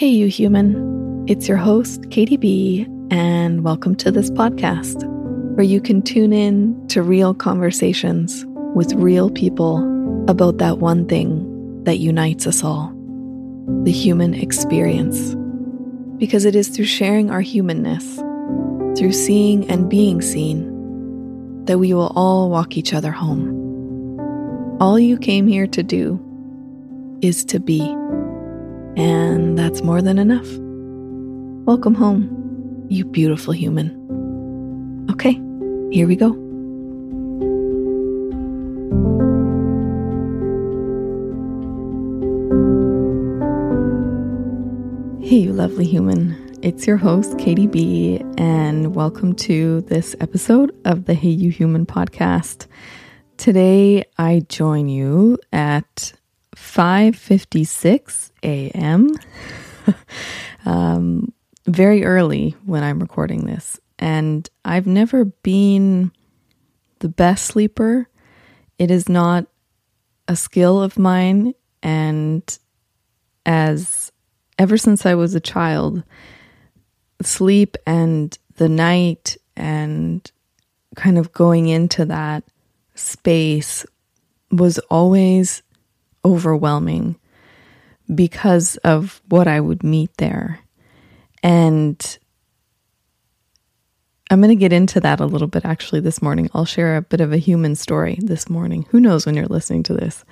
Hey, you human. It's your host, Katie B, and welcome to this podcast where you can tune in to real conversations with real people about that one thing that unites us all the human experience. Because it is through sharing our humanness, through seeing and being seen, that we will all walk each other home. All you came here to do is to be, and that's more than enough. Welcome home, you beautiful human. Okay, here we go. Hey, you lovely human. It's your host, Katie B, and welcome to this episode of the Hey You Human podcast. Today I join you at 5:56 a.m. um, very early when I'm recording this, and I've never been the best sleeper. It is not a skill of mine, and as ever since I was a child, sleep and the night and kind of going into that space was always overwhelming because of what I would meet there. And I'm going to get into that a little bit actually this morning. I'll share a bit of a human story this morning. Who knows when you're listening to this?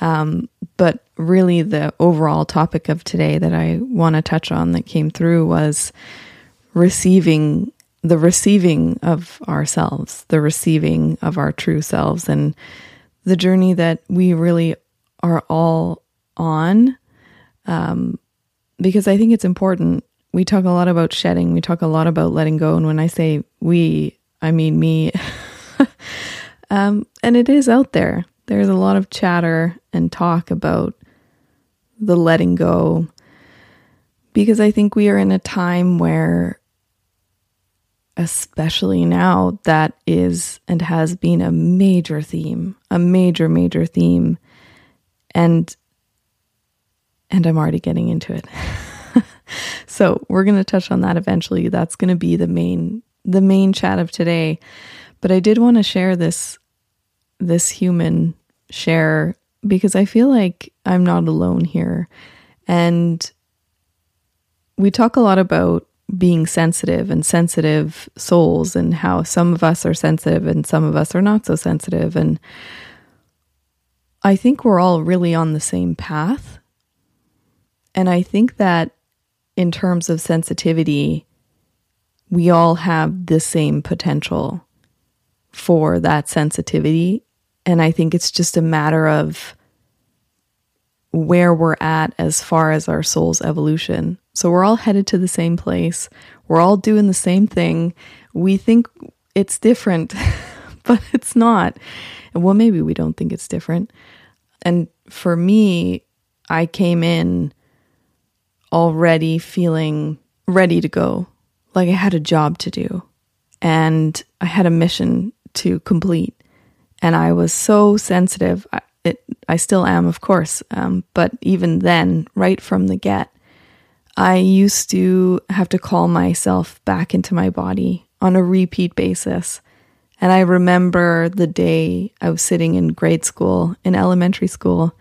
Um, but really, the overall topic of today that I want to touch on that came through was receiving the receiving of ourselves, the receiving of our true selves, and the journey that we really are all on. Um, because I think it's important. We talk a lot about shedding, we talk a lot about letting go. And when I say we, I mean me. um, and it is out there. There's a lot of chatter and talk about the letting go because I think we are in a time where, especially now, that is and has been a major theme, a major, major theme. And and I'm already getting into it. so we're going to touch on that eventually. That's going to be the main the main chat of today. But I did want to share this this human share because I feel like I'm not alone here. And we talk a lot about being sensitive and sensitive souls and how some of us are sensitive and some of us are not so sensitive. And I think we're all really on the same path. And I think that in terms of sensitivity, we all have the same potential for that sensitivity and I think it's just a matter of where we're at as far as our soul's evolution. So we're all headed to the same place. We're all doing the same thing. We think it's different, but it's not. Well, maybe we don't think it's different. And for me, I came in already feeling ready to go. Like I had a job to do and I had a mission to complete and I was so sensitive. I, it, I still am, of course, um, but even then, right from the get, I used to have to call myself back into my body on a repeat basis. And I remember the day I was sitting in grade school, in elementary school.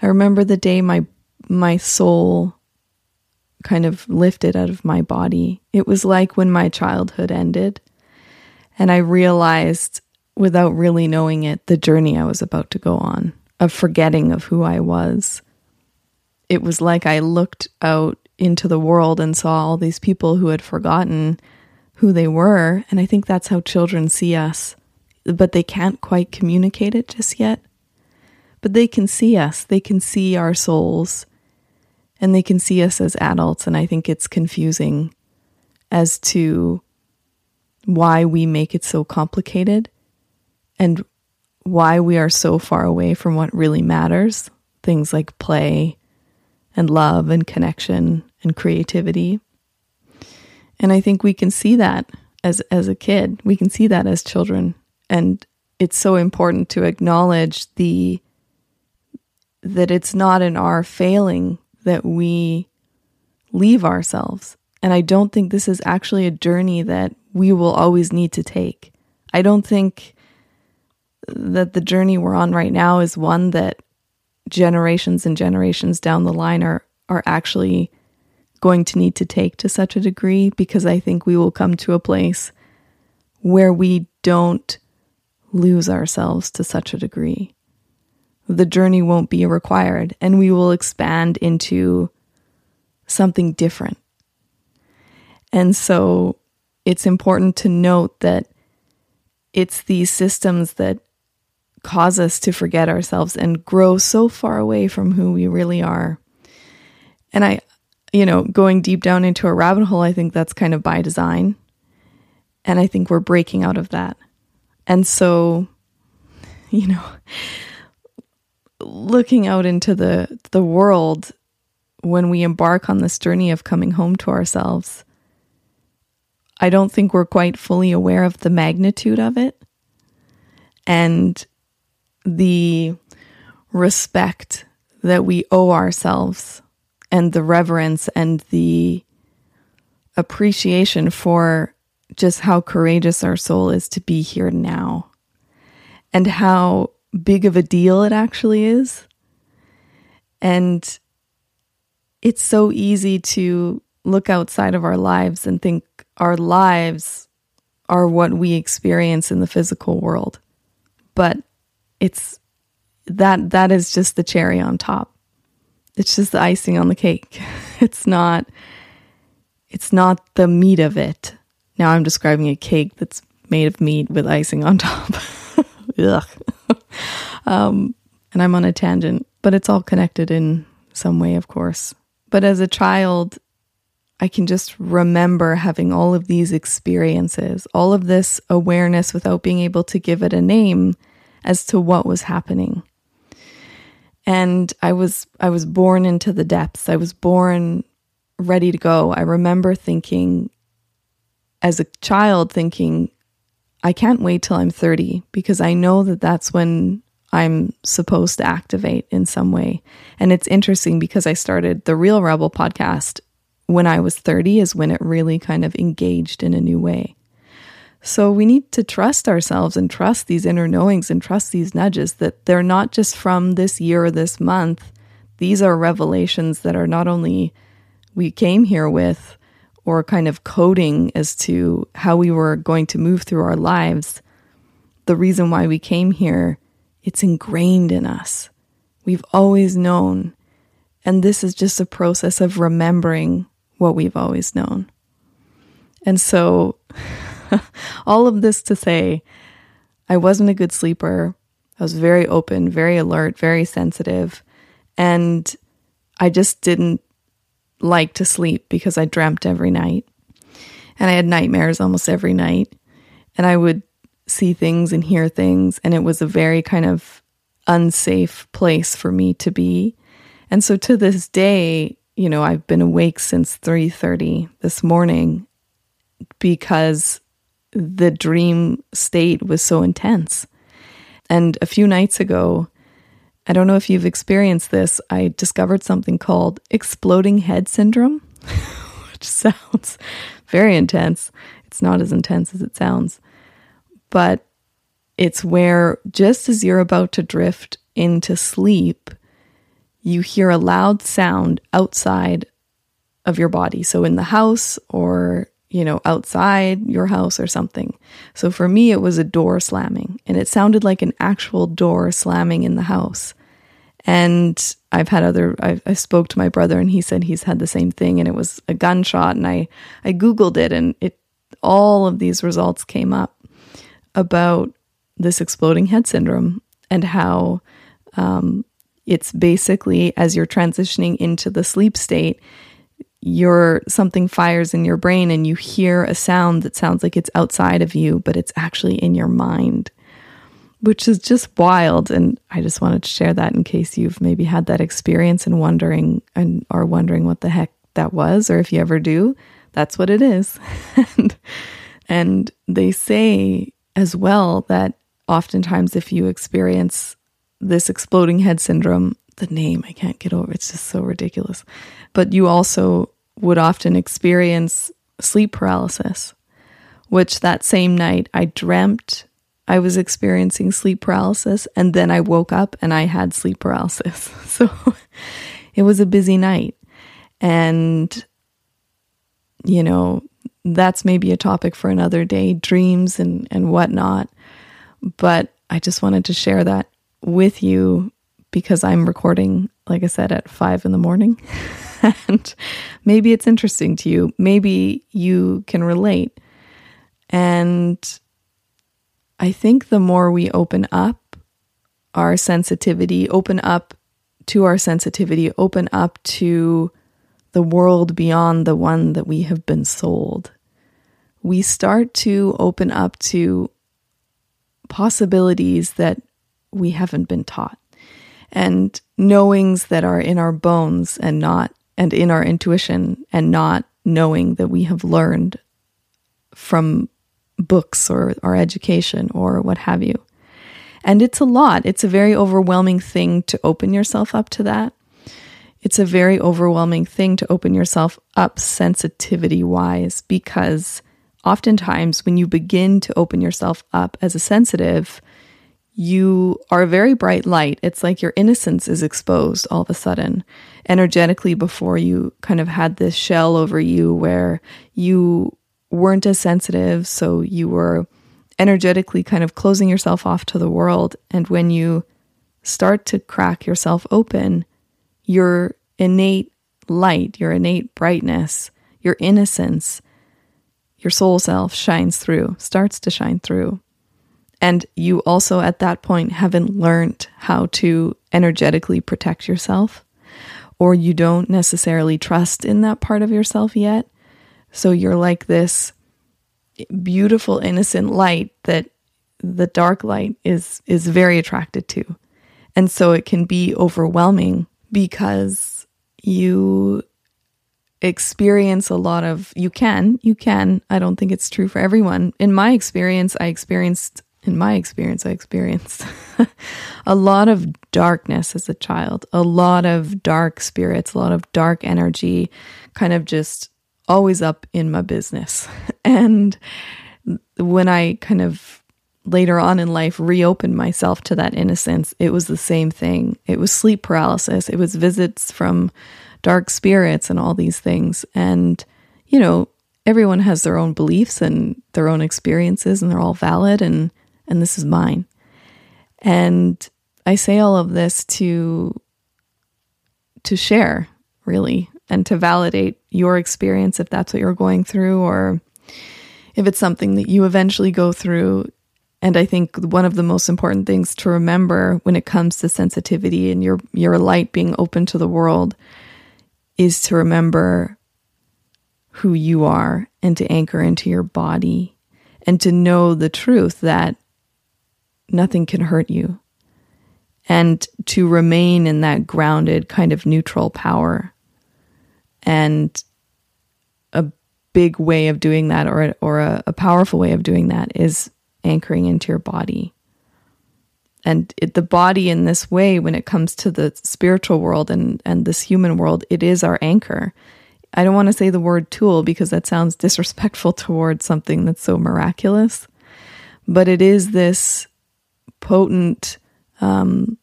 I remember the day my my soul kind of lifted out of my body. It was like when my childhood ended. And I realized without really knowing it, the journey I was about to go on of forgetting of who I was. It was like I looked out into the world and saw all these people who had forgotten who they were. And I think that's how children see us, but they can't quite communicate it just yet. But they can see us, they can see our souls, and they can see us as adults. And I think it's confusing as to why we make it so complicated and why we are so far away from what really matters things like play and love and connection and creativity. And I think we can see that as as a kid. We can see that as children and it's so important to acknowledge the that it's not in our failing that we leave ourselves. And I don't think this is actually a journey that we will always need to take. I don't think that the journey we're on right now is one that generations and generations down the line are are actually going to need to take to such a degree because I think we will come to a place where we don't lose ourselves to such a degree. The journey won't be required and we will expand into something different. And so it's important to note that it's these systems that cause us to forget ourselves and grow so far away from who we really are. And I, you know, going deep down into a rabbit hole, I think that's kind of by design. And I think we're breaking out of that. And so, you know, looking out into the the world when we embark on this journey of coming home to ourselves, I don't think we're quite fully aware of the magnitude of it. And the respect that we owe ourselves and the reverence and the appreciation for just how courageous our soul is to be here now and how big of a deal it actually is. And it's so easy to look outside of our lives and think our lives are what we experience in the physical world. But it's that that is just the cherry on top. It's just the icing on the cake. It's not it's not the meat of it. Now I'm describing a cake that's made of meat with icing on top. Ugh. um, and I'm on a tangent, but it's all connected in some way, of course. But as a child, I can just remember having all of these experiences, all of this awareness without being able to give it a name as to what was happening. And I was I was born into the depths. I was born ready to go. I remember thinking as a child thinking I can't wait till I'm 30 because I know that that's when I'm supposed to activate in some way. And it's interesting because I started the Real Rebel podcast when I was 30 is when it really kind of engaged in a new way. So we need to trust ourselves and trust these inner knowings and trust these nudges that they're not just from this year or this month. These are revelations that are not only we came here with or kind of coding as to how we were going to move through our lives. The reason why we came here, it's ingrained in us. We've always known. And this is just a process of remembering what we've always known. And so all of this to say, I wasn't a good sleeper. I was very open, very alert, very sensitive. And I just didn't like to sleep because I dreamt every night. And I had nightmares almost every night. And I would see things and hear things. And it was a very kind of unsafe place for me to be. And so to this day, you know, I've been awake since 3:30 this morning because the dream state was so intense. And a few nights ago, I don't know if you've experienced this, I discovered something called exploding head syndrome, which sounds very intense. It's not as intense as it sounds, but it's where just as you're about to drift into sleep, you hear a loud sound outside of your body. So in the house or you know, outside your house or something. So for me, it was a door slamming, and it sounded like an actual door slamming in the house. And I've had other, I, I spoke to my brother, and he said he's had the same thing, and it was a gunshot. And I, I Googled it, and it, all of these results came up about this exploding head syndrome and how um, it's basically as you're transitioning into the sleep state, your something fires in your brain and you hear a sound that sounds like it's outside of you, but it's actually in your mind, which is just wild. And I just wanted to share that in case you've maybe had that experience and wondering and are wondering what the heck that was, or if you ever do, that's what it is. and, and they say as well that oftentimes if you experience this exploding head syndrome, the name I can't get over, it's just so ridiculous. But you also would often experience sleep paralysis, which that same night I dreamt I was experiencing sleep paralysis. And then I woke up and I had sleep paralysis. So it was a busy night. And, you know, that's maybe a topic for another day dreams and, and whatnot. But I just wanted to share that with you because I'm recording, like I said, at five in the morning. and maybe it's interesting to you. Maybe you can relate. And I think the more we open up our sensitivity, open up to our sensitivity, open up to the world beyond the one that we have been sold, we start to open up to possibilities that we haven't been taught and knowings that are in our bones and not and in our intuition and not knowing that we have learned from books or our education or what have you. And it's a lot. It's a very overwhelming thing to open yourself up to that. It's a very overwhelming thing to open yourself up sensitivity wise because oftentimes when you begin to open yourself up as a sensitive, you are a very bright light. It's like your innocence is exposed all of a sudden, energetically, before you kind of had this shell over you where you weren't as sensitive. So you were energetically kind of closing yourself off to the world. And when you start to crack yourself open, your innate light, your innate brightness, your innocence, your soul self shines through, starts to shine through. And you also at that point haven't learned how to energetically protect yourself, or you don't necessarily trust in that part of yourself yet. So you're like this beautiful, innocent light that the dark light is is very attracted to. And so it can be overwhelming because you experience a lot of you can you can i don't think it's true for everyone in my experience i experienced in my experience i experienced a lot of darkness as a child a lot of dark spirits a lot of dark energy kind of just always up in my business. And when I kind of later on in life reopened myself to that innocence, it was the same thing. It was sleep paralysis, it was visits from dark spirits and all these things. And, you know, everyone has their own beliefs and their own experiences and they're all valid and and this is mine. And I say all of this to to share, really, and to validate your experience if that's what you're going through or if it's something that you eventually go through. And I think one of the most important things to remember when it comes to sensitivity and your your light being open to the world is to remember who you are and to anchor into your body and to know the truth that nothing can hurt you and to remain in that grounded kind of neutral power and a big way of doing that, or, or a, a powerful way of doing that, is anchoring into your body. And it, the body, in this way, when it comes to the spiritual world and, and this human world, it is our anchor. I don't want to say the word tool because that sounds disrespectful towards something that's so miraculous, but it is this potent, um,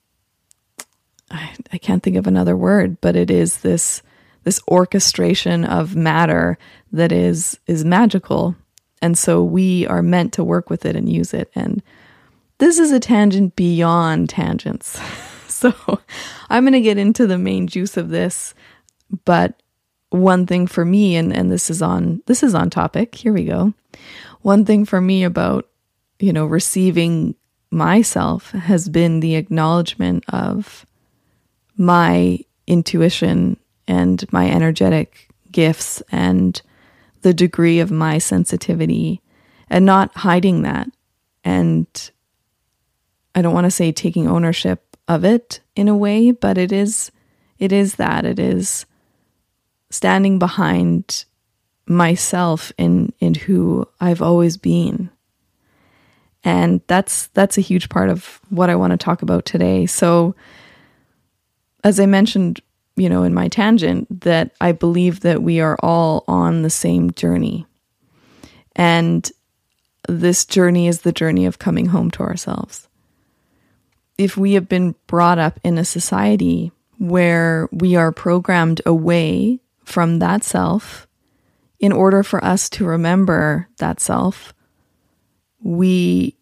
I, I can't think of another word, but it is this this orchestration of matter that is is magical. And so we are meant to work with it and use it. And this is a tangent beyond tangents. So i'm going to get into the main juice of this but one thing for me and and this is on this is on topic. Here we go. One thing for me about you know receiving myself has been the acknowledgement of my intuition and my energetic gifts and the degree of my sensitivity and not hiding that. And I don't want to say taking ownership of it in a way, but it is it is that it is standing behind myself in in who I've always been. And that's that's a huge part of what I want to talk about today. So as I mentioned you know, in my tangent, that I believe that we are all on the same journey. And this journey is the journey of coming home to ourselves. If we have been brought up in a society where we are programmed away from that self, in order for us to remember that self, we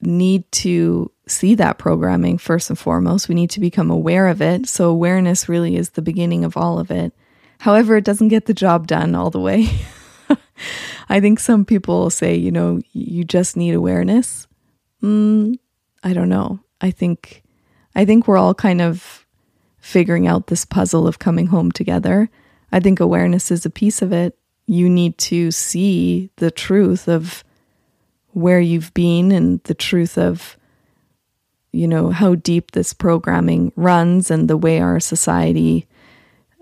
need to see that programming first and foremost. We need to become aware of it. So, awareness really is the beginning of all of it. However, it doesn't get the job done all the way. I think some people say, you know, you just need awareness. Mm, I don't know. I think, I think we're all kind of figuring out this puzzle of coming home together. I think awareness is a piece of it. You need to see the truth of where you've been and the truth of you know how deep this programming runs and the way our society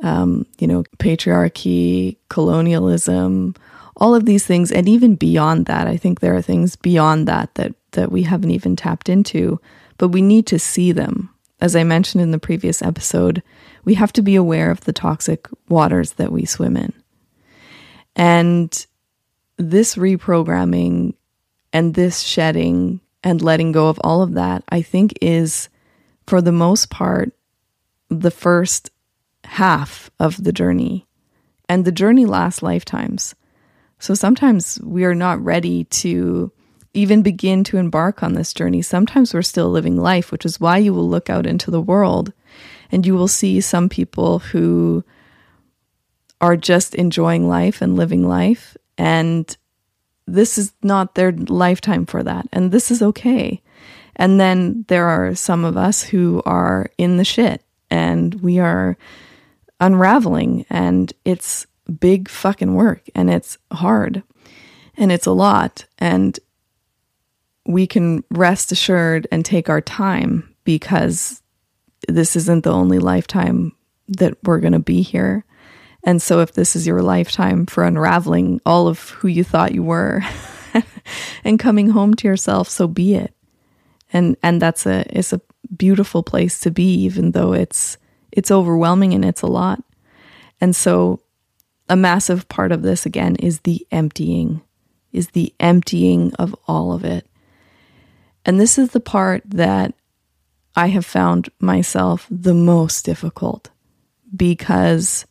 um, you know patriarchy colonialism all of these things and even beyond that i think there are things beyond that that that we haven't even tapped into but we need to see them. As i mentioned in the previous episode we have to be aware of the toxic waters that we swim in. And this reprogramming and this shedding and letting go of all of that, I think is, for the most part, the first half of the journey. And the journey lasts lifetimes. So sometimes we are not ready to even begin to embark on this journey. Sometimes we're still living life, which is why you will look out into the world and you will see some people who are just enjoying life and living life. And this is not their lifetime for that. And this is okay. And then there are some of us who are in the shit and we are unraveling and it's big fucking work and it's hard and it's a lot. And we can rest assured and take our time because this isn't the only lifetime that we're going to be here. And so, if this is your lifetime for unraveling all of who you thought you were and coming home to yourself, so be it. And and that's a it's a beautiful place to be, even though it's it's overwhelming and it's a lot. And so, a massive part of this again is the emptying, is the emptying of all of it. And this is the part that I have found myself the most difficult because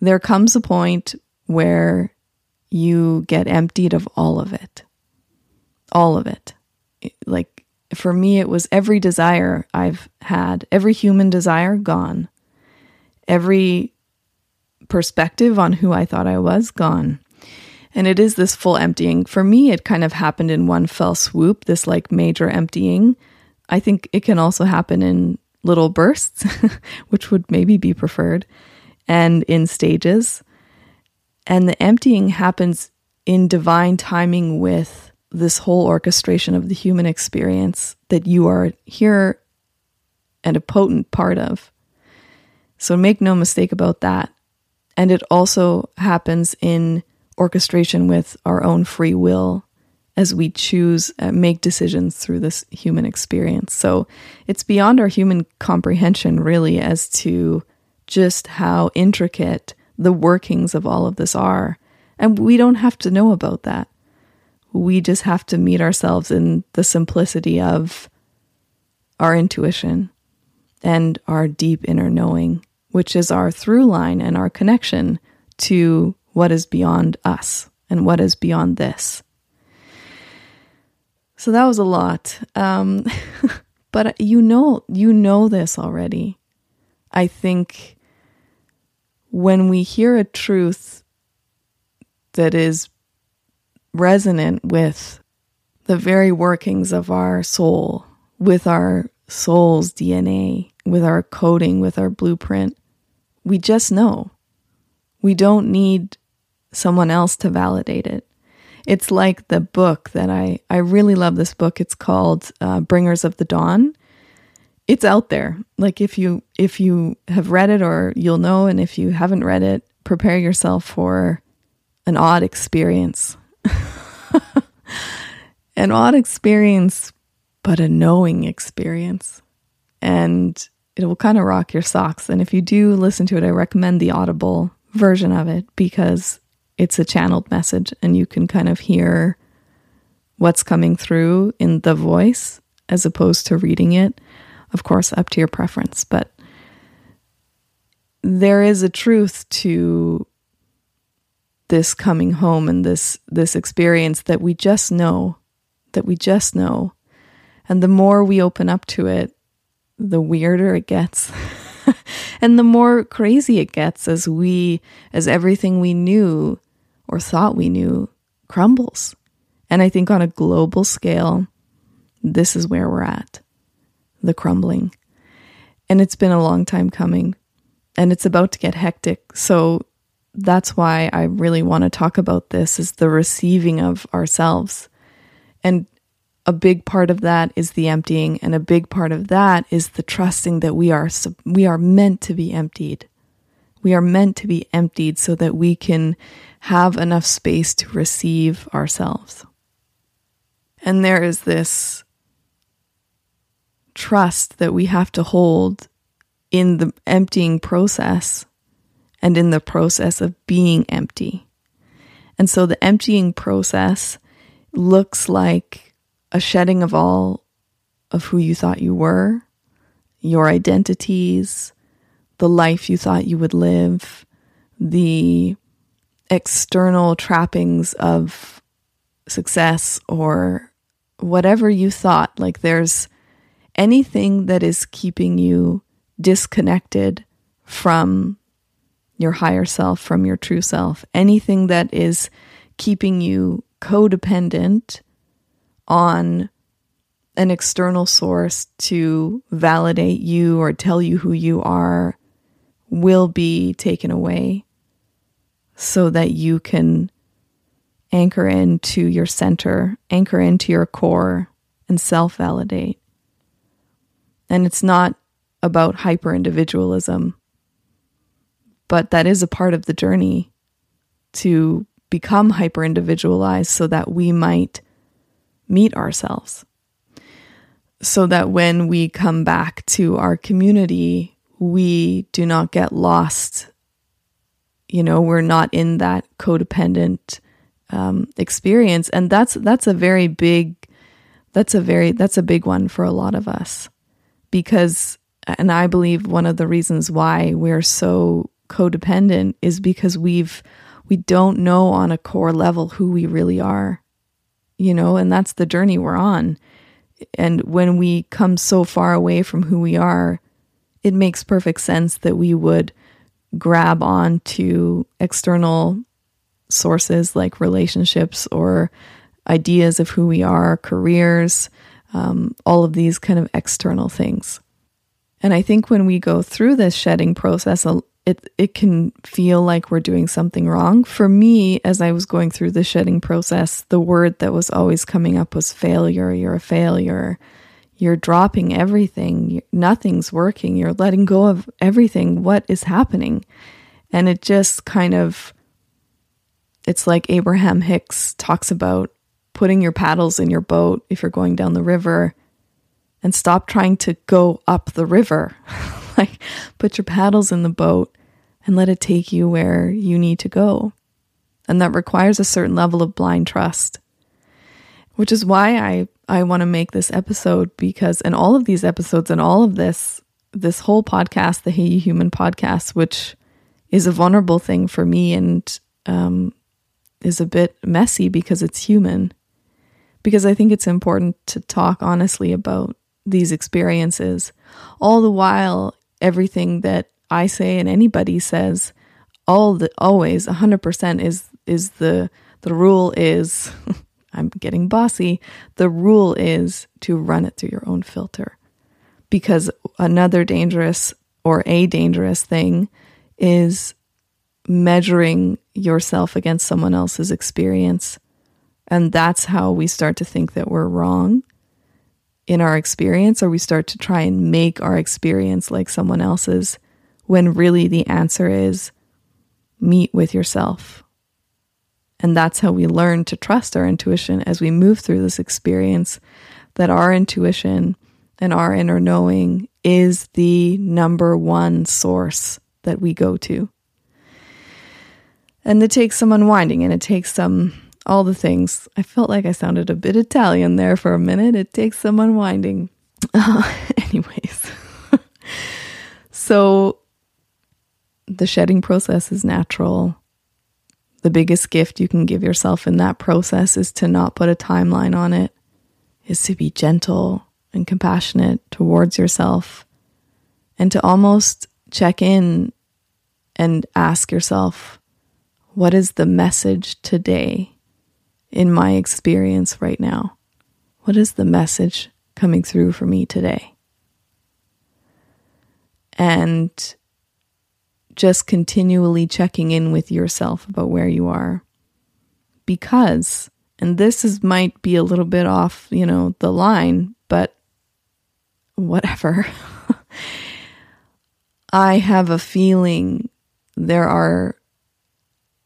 there comes a point where you get emptied of all of it. All of it. Like for me, it was every desire I've had, every human desire gone, every perspective on who I thought I was gone. And it is this full emptying. For me, it kind of happened in one fell swoop, this like major emptying. I think it can also happen in little bursts, which would maybe be preferred and in stages. And the emptying happens in divine timing with this whole orchestration of the human experience that you are here and a potent part of. So make no mistake about that. And it also happens in orchestration with our own free will as we choose, uh, make decisions through this human experience. So it's beyond our human comprehension, really, as to just how intricate the workings of all of this are. And we don't have to know about that. We just have to meet ourselves in the simplicity of our intuition and our deep inner knowing, which is our through line and our connection to what is beyond us and what is beyond this. So that was a lot. Um, but you know, you know this already. I think when we hear a truth that is resonant with the very workings of our soul, with our soul's DNA, with our coding, with our blueprint, we just know. We don't need someone else to validate it. It's like the book that I, I really love this book. It's called uh, Bringers of the Dawn it's out there. Like if you if you have read it or you'll know and if you haven't read it, prepare yourself for an odd experience. an odd experience but a knowing experience. And it will kind of rock your socks. And if you do listen to it, I recommend the Audible version of it because it's a channeled message and you can kind of hear what's coming through in the voice as opposed to reading it. Of course, up to your preference, but there is a truth to this coming home and this this experience that we just know that we just know. And the more we open up to it the weirder it gets. And the more crazy it gets as we as everything we knew or thought we knew crumbles. And i think on a global scale this is where we're at the crumbling and it's been a long time coming and it's about to get hectic so that's why I really want to talk about this is the receiving of ourselves. And a big part of that is the emptying and a big part of that is the trusting that we are we are meant to be emptied. We are meant to be emptied so that we can have enough space to receive ourselves. And there is this trust that we have to hold in the emptying process and in the process of being empty. And so the emptying process looks like a shedding of all of who you thought you were, your identities, the life you thought you would live, the external trappings of success or whatever you thought. Like there's anything that is keeping you disconnected from your higher self from your true self. Anything that is keeping you codependent on an external source to validate you or tell you who you are will be taken away so that you can anchor into your center, anchor into your core, and self validate. And it's not about hyper individualism but that is a part of the journey to become hyper individualized so that we might meet ourselves. So that when we come back to our community, we do not get lost. You know, we're not in that codependent um, experience, and that's that's a very big, that's a very that's a big one for a lot of us, because, and I believe one of the reasons why we're so codependent is because we've we don't know on a core level who we really are. You know, and that's the journey we're on. And when we come so far away from who we are, it makes perfect sense that we would grab on to external sources like relationships or ideas of who we are, careers, um, all of these kind of external things. And I think when we go through this shedding process, it it can feel like we're doing something wrong. For me, as I was going through the shedding process, the word that was always coming up was failure. You're a failure. You're dropping everything. Nothing's working. You're letting go of everything. What is happening? And it just kind of it's like Abraham Hicks talks about putting your paddles in your boat if you're going down the river and stop trying to go up the river. like put your paddles in the boat and let it take you where you need to go. And that requires a certain level of blind trust. Which is why I, I want to make this episode because in all of these episodes and all of this, this whole podcast, the Hey You Human podcast, which is a vulnerable thing for me and um, is a bit messy because it's human. Because I think it's important to talk honestly about these experiences, all the while everything that I say and anybody says all the always 100% is is the the rule is I'm getting bossy. The rule is to run it through your own filter. Because another dangerous or a dangerous thing is measuring yourself against someone else's experience. And that's how we start to think that we're wrong in our experience, or we start to try and make our experience like someone else's when really the answer is meet with yourself. And that's how we learn to trust our intuition as we move through this experience, that our intuition and our inner knowing is the number one source that we go to. And it takes some unwinding and it takes some all the things. I felt like I sounded a bit Italian there for a minute. It takes some unwinding. Uh, anyways, so the shedding process is natural. The biggest gift you can give yourself in that process is to not put a timeline on it, is to be gentle and compassionate towards yourself, and to almost check in and ask yourself, what is the message today in my experience right now? What is the message coming through for me today? And just continually checking in with yourself about where you are. Because, and this is might be a little bit off, you know, the line, but whatever. I have a feeling there are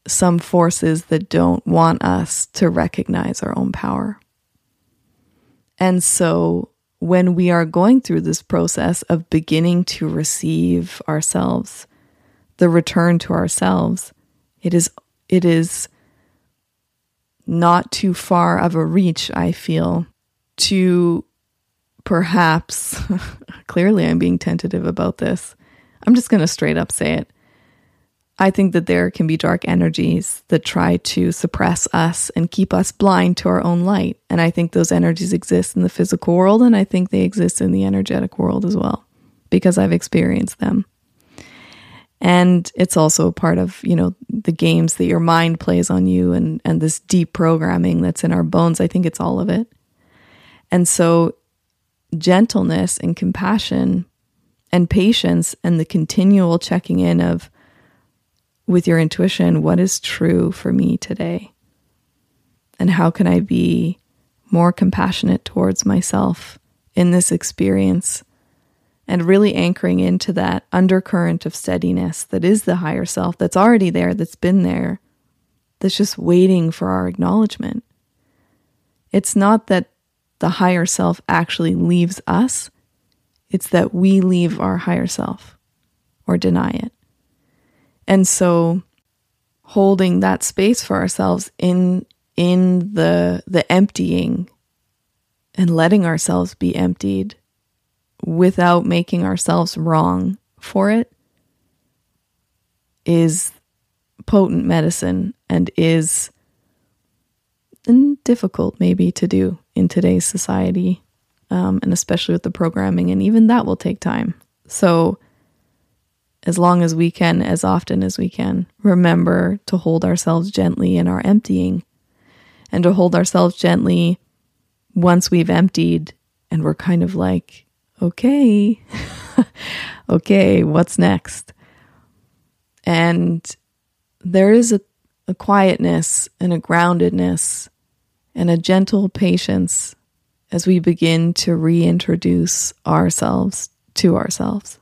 some forces that don't want us to recognize our own power. And so when we are going through this process of beginning to receive ourselves, the return to ourselves, it is it is not too far of a reach, I feel, to perhaps clearly I'm being tentative about this. I'm just going to straight up say it. I think that there can be dark energies that try to suppress us and keep us blind to our own light. And I think those energies exist in the physical world and I think they exist in the energetic world as well because I've experienced them. And it's also a part of, you know, the games that your mind plays on you and, and this deep programming that's in our bones. I think it's all of it. And so gentleness and compassion and patience and the continual checking in of with your intuition what is true for me today? And how can i be more compassionate towards myself in this experience? And really anchoring into that undercurrent of steadiness that is the higher self that's already there that's been there that's just waiting for our acknowledgement. It's not that the higher self actually leaves us it's that we leave our higher self or deny it. And so holding that space for ourselves in in the the emptying and letting ourselves be emptied without making ourselves wrong for it is potent medicine and is difficult maybe to do in today's society um, and especially with the programming, and even that will take time. So, as long as we can, as often as we can, remember to hold ourselves gently in our emptying and to hold ourselves gently once we've emptied and we're kind of like, okay, okay, what's next? And there is a, a quietness and a groundedness and a gentle patience as we begin to reintroduce ourselves to ourselves,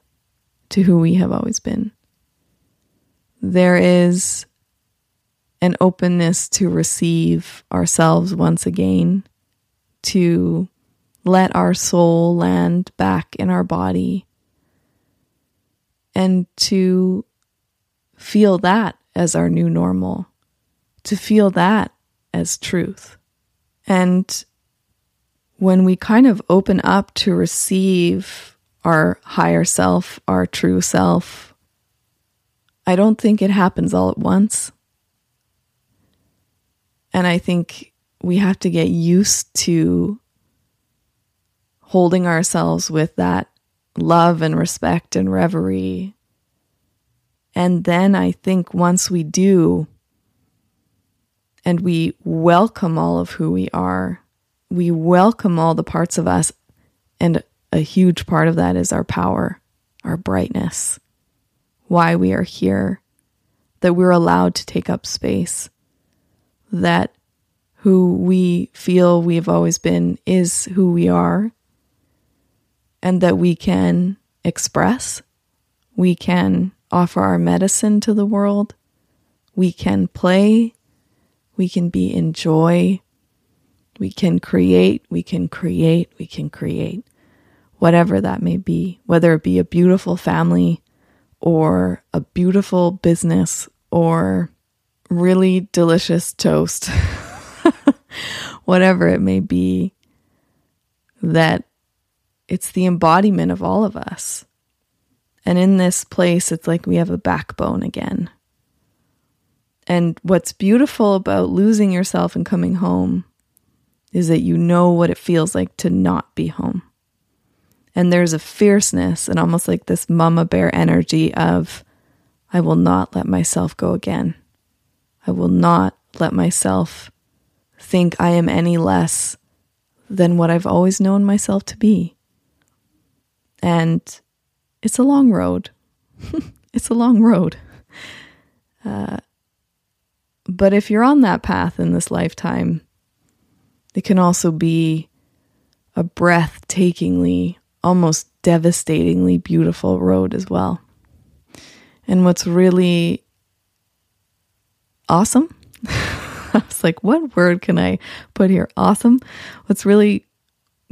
to who we have always been. There is an openness to receive ourselves once again, to let our soul land back in our body, and to feel that as our new normal, to feel that as truth. And when we kind of open up to receive our higher self, our true self, I don't think it happens all at once. And I think we have to get used to holding ourselves with that love and respect and reverie. And then I think once we do, and we welcome all of who we are, we welcome all the parts of us. And a huge part of that is our power, our brightness, why we are here, that we're allowed to take up space, that who we feel we've always been is who we are, and that we can express, we can offer our medicine to the world, we can play, we can be in joy, we can create, we can create, we can create. Whatever that may be, whether it be a beautiful family or a beautiful business or really delicious toast, whatever it may be, that it's the embodiment of all of us. And in this place, it's like we have a backbone again. And what's beautiful about losing yourself and coming home is that you know what it feels like to not be home. And there's a fierceness and almost like this mama bear energy of, I will not let myself go again. I will not let myself think I am any less than what I've always known myself to be. And it's a long road. it's a long road. Uh, but if you're on that path in this lifetime, it can also be a breathtakingly, almost devastatingly beautiful road as well. And what's really awesome, I was like, what word can I put here? Awesome. What's really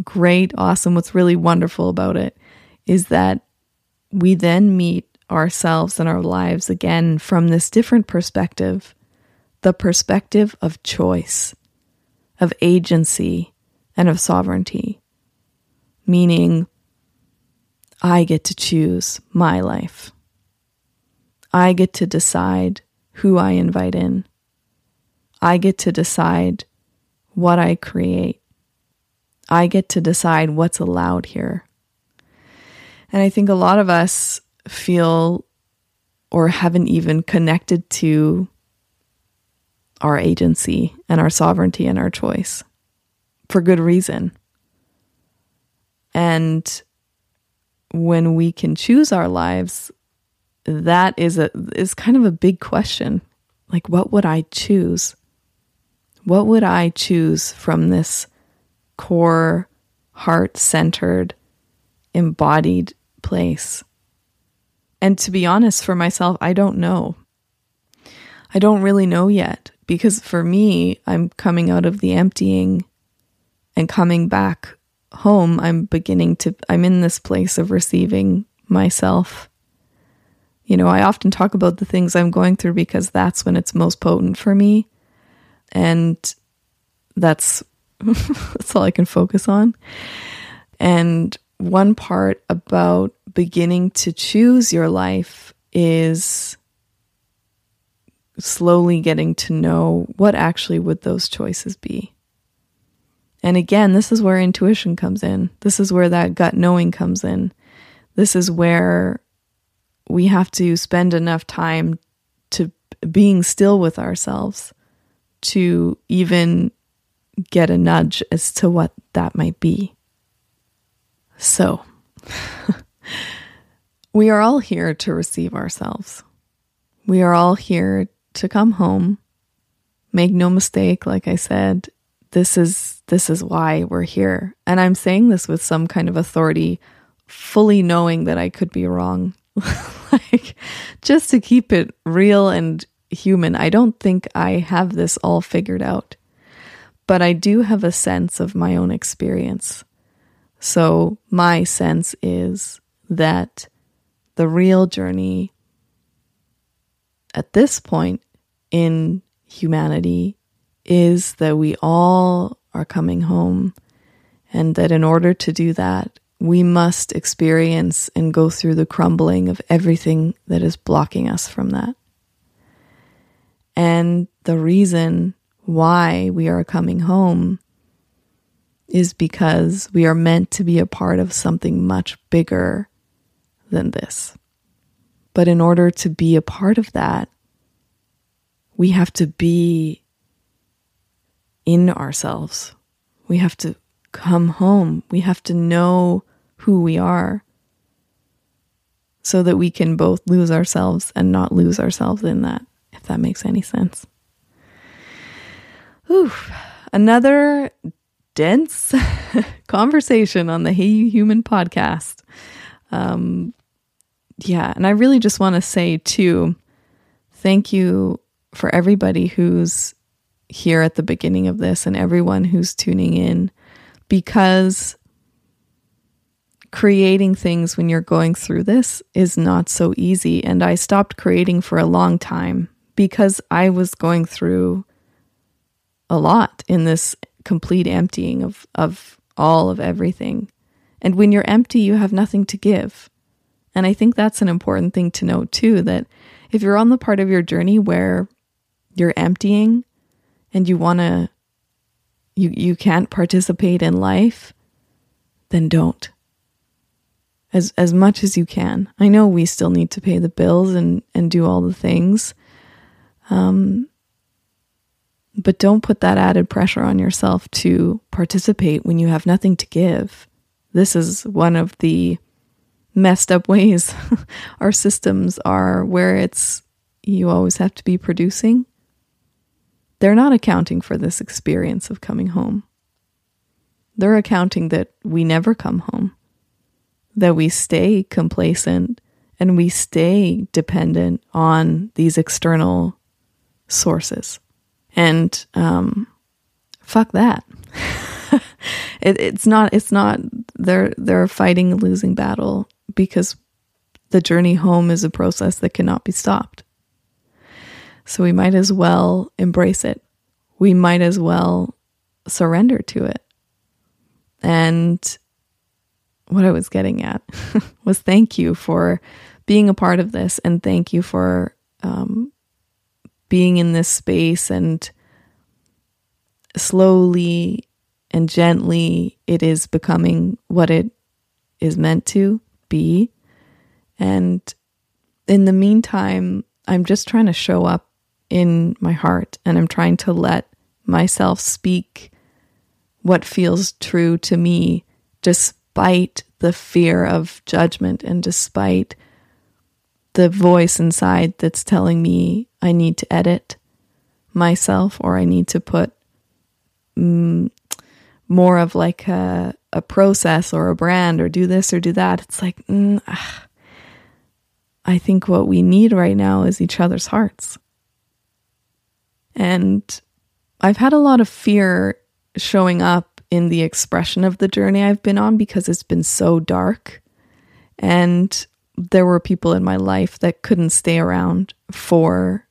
great, awesome, what's really wonderful about it is that we then meet ourselves and our lives again from this different perspective the perspective of choice, of agency, and of sovereignty. Meaning, I get to choose my life. I get to decide who I invite in. I get to decide what I create. I get to decide what's allowed here. And I think a lot of us feel or haven't even connected to our agency and our sovereignty and our choice for good reason. And when we can choose our lives, that is a is kind of a big question. Like what would I choose? What would I choose from this core heart-centered embodied place? And to be honest for myself, I don't know. I don't really know yet because for me, I'm coming out of the emptying and coming back home. I'm beginning to, I'm in this place of receiving myself. You know, I often talk about the things I'm going through because that's when it's most potent for me. And that's that's all I can focus on. And one part about beginning to choose your life is slowly getting to know what actually would those choices be. And again, this is where intuition comes in. This is where that gut knowing comes in. This is where we have to spend enough time to being still with ourselves to even get a nudge as to what that might be. So, we are all here to receive ourselves. We are all here to come home. Make no mistake, like I said, this is this is why we're here. And I'm saying this with some kind of authority, fully knowing that I could be wrong. like just to keep it real and human. I don't think I have this all figured out. But I do have a sense of my own experience. So my sense is that the real journey at this point in humanity is that we all are coming home, and that in order to do that, we must experience and go through the crumbling of everything that is blocking us from that. And the reason why we are coming home is because we are meant to be a part of something much bigger than this. But in order to be a part of that, we have to be in ourselves. We have to come home. We have to know who we are so that we can both lose ourselves and not lose ourselves in that, if that makes any sense. Oof. Another dense conversation on the Hey You Human podcast. Um, yeah, and I really just want to say, too, thank you for everybody who's here at the beginning of this and everyone who's tuning in because creating things when you're going through this is not so easy. And I stopped creating for a long time because I was going through a lot in this complete emptying of, of all of everything. And when you're empty, you have nothing to give. And I think that's an important thing to note too that if you're on the part of your journey where you're emptying and you want to you you can't participate in life, then don't. As as much as you can. I know we still need to pay the bills and and do all the things. Um but don't put that added pressure on yourself to participate when you have nothing to give. This is one of the messed up ways our systems are where it's you always have to be producing. They're not accounting for this experience of coming home. They're accounting that we never come home, that we stay complacent and we stay dependent on these external sources. And um, fuck that. it, it's not. It's not. They're they're fighting a losing battle because the journey home is a process that cannot be stopped. So we might as well embrace it. We might as well surrender to it. And what I was getting at was thank you for being a part of this and thank you for um, being in this space and slowly and gently it is becoming what it is meant to be. And in the meantime, I'm just trying to show up in my heart and I'm trying to let myself speak what feels true to me despite the fear of judgment and despite the voice inside that's telling me I need to edit myself or I need to put mm, more of like a, a process or a brand or do this or do that. It's like, mm, ah. I think what we need right now is each other's hearts. And I've had a lot of fear showing up in the expression of the journey I've been on because it's been so dark. And there were people in my life that couldn't stay around for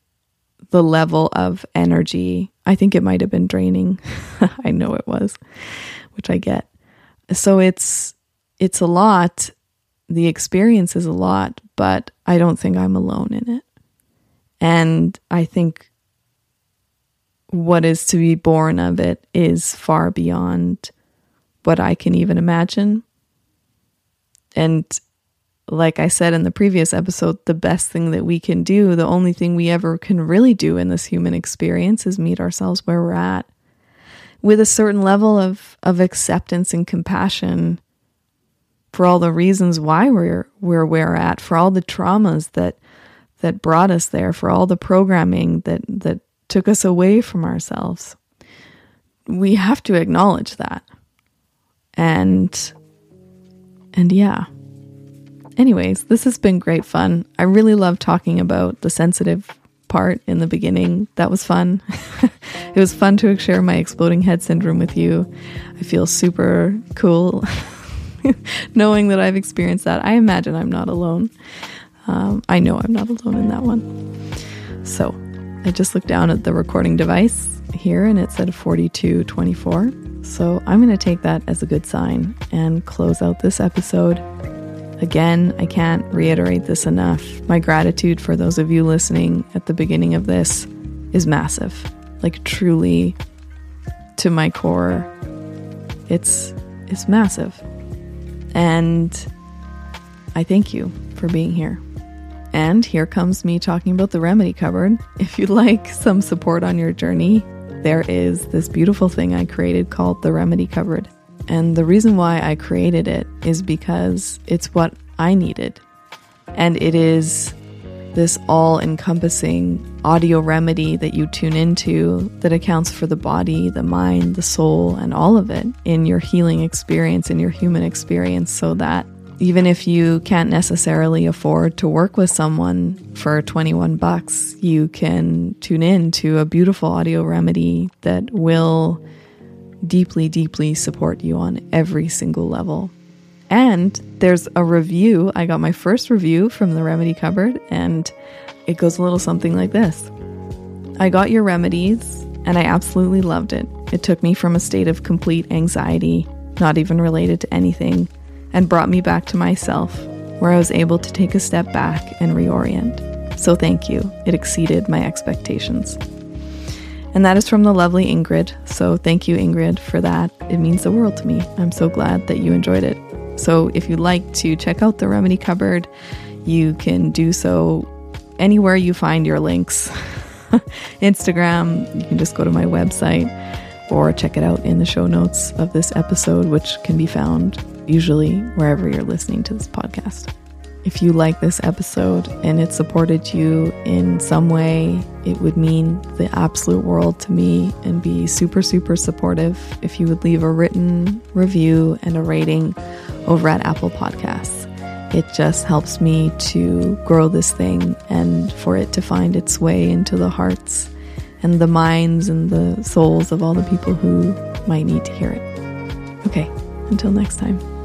the level of energy. I think it might have been draining. I know it was, which I get. So it's it's a lot. The experience is a lot, but I don't think I'm alone in it. And I think what is to be born of it is far beyond what I can even imagine. And like I said in the previous episode, the best thing that we can do, the only thing we ever can really do in this human experience is meet ourselves where we're at with a certain level of, of acceptance and compassion for all the reasons why we're where we're at, for all the traumas that that brought us there, for all the programming that that took us away from ourselves. We have to acknowledge that. And and yeah. Anyways, this has been great fun. I really love talking about the sensitive part in the beginning. That was fun. it was fun to share my exploding head syndrome with you. I feel super cool knowing that I've experienced that. I imagine I'm not alone. Um, I know I'm not alone in that one. So I just looked down at the recording device here and it said 4224. So I'm going to take that as a good sign and close out this episode. Again, I can't reiterate this enough. My gratitude for those of you listening at the beginning of this is massive. Like truly to my core, it's it's massive. And I thank you for being here. And here comes me talking about the remedy cupboard. If you'd like some support on your journey, there is this beautiful thing I created called the remedy cupboard. And the reason why I created it is because it's what I needed. And it is this all encompassing audio remedy that you tune into that accounts for the body, the mind, the soul, and all of it in your healing experience, in your human experience, so that even if you can't necessarily afford to work with someone for 21 bucks, you can tune in to a beautiful audio remedy that will deeply, deeply support you on every single level. And there's a review. I got my first review from the Remedy Cupboard, and it goes a little something like this I got your remedies, and I absolutely loved it. It took me from a state of complete anxiety, not even related to anything, and brought me back to myself, where I was able to take a step back and reorient. So thank you. It exceeded my expectations. And that is from the lovely Ingrid. So thank you, Ingrid, for that. It means the world to me. I'm so glad that you enjoyed it. So if you'd like to check out the Remedy Cupboard, you can do so anywhere you find your links. Instagram, you can just go to my website or check it out in the show notes of this episode, which can be found usually wherever you're listening to this podcast. If you like this episode and it supported you in some way, it would mean the absolute world to me and be super, super supportive if you would leave a written review and a rating over at Apple Podcasts. It just helps me to grow this thing and for it to find its way into the hearts and the minds and the souls of all the people who might need to hear it. Okay, until next time.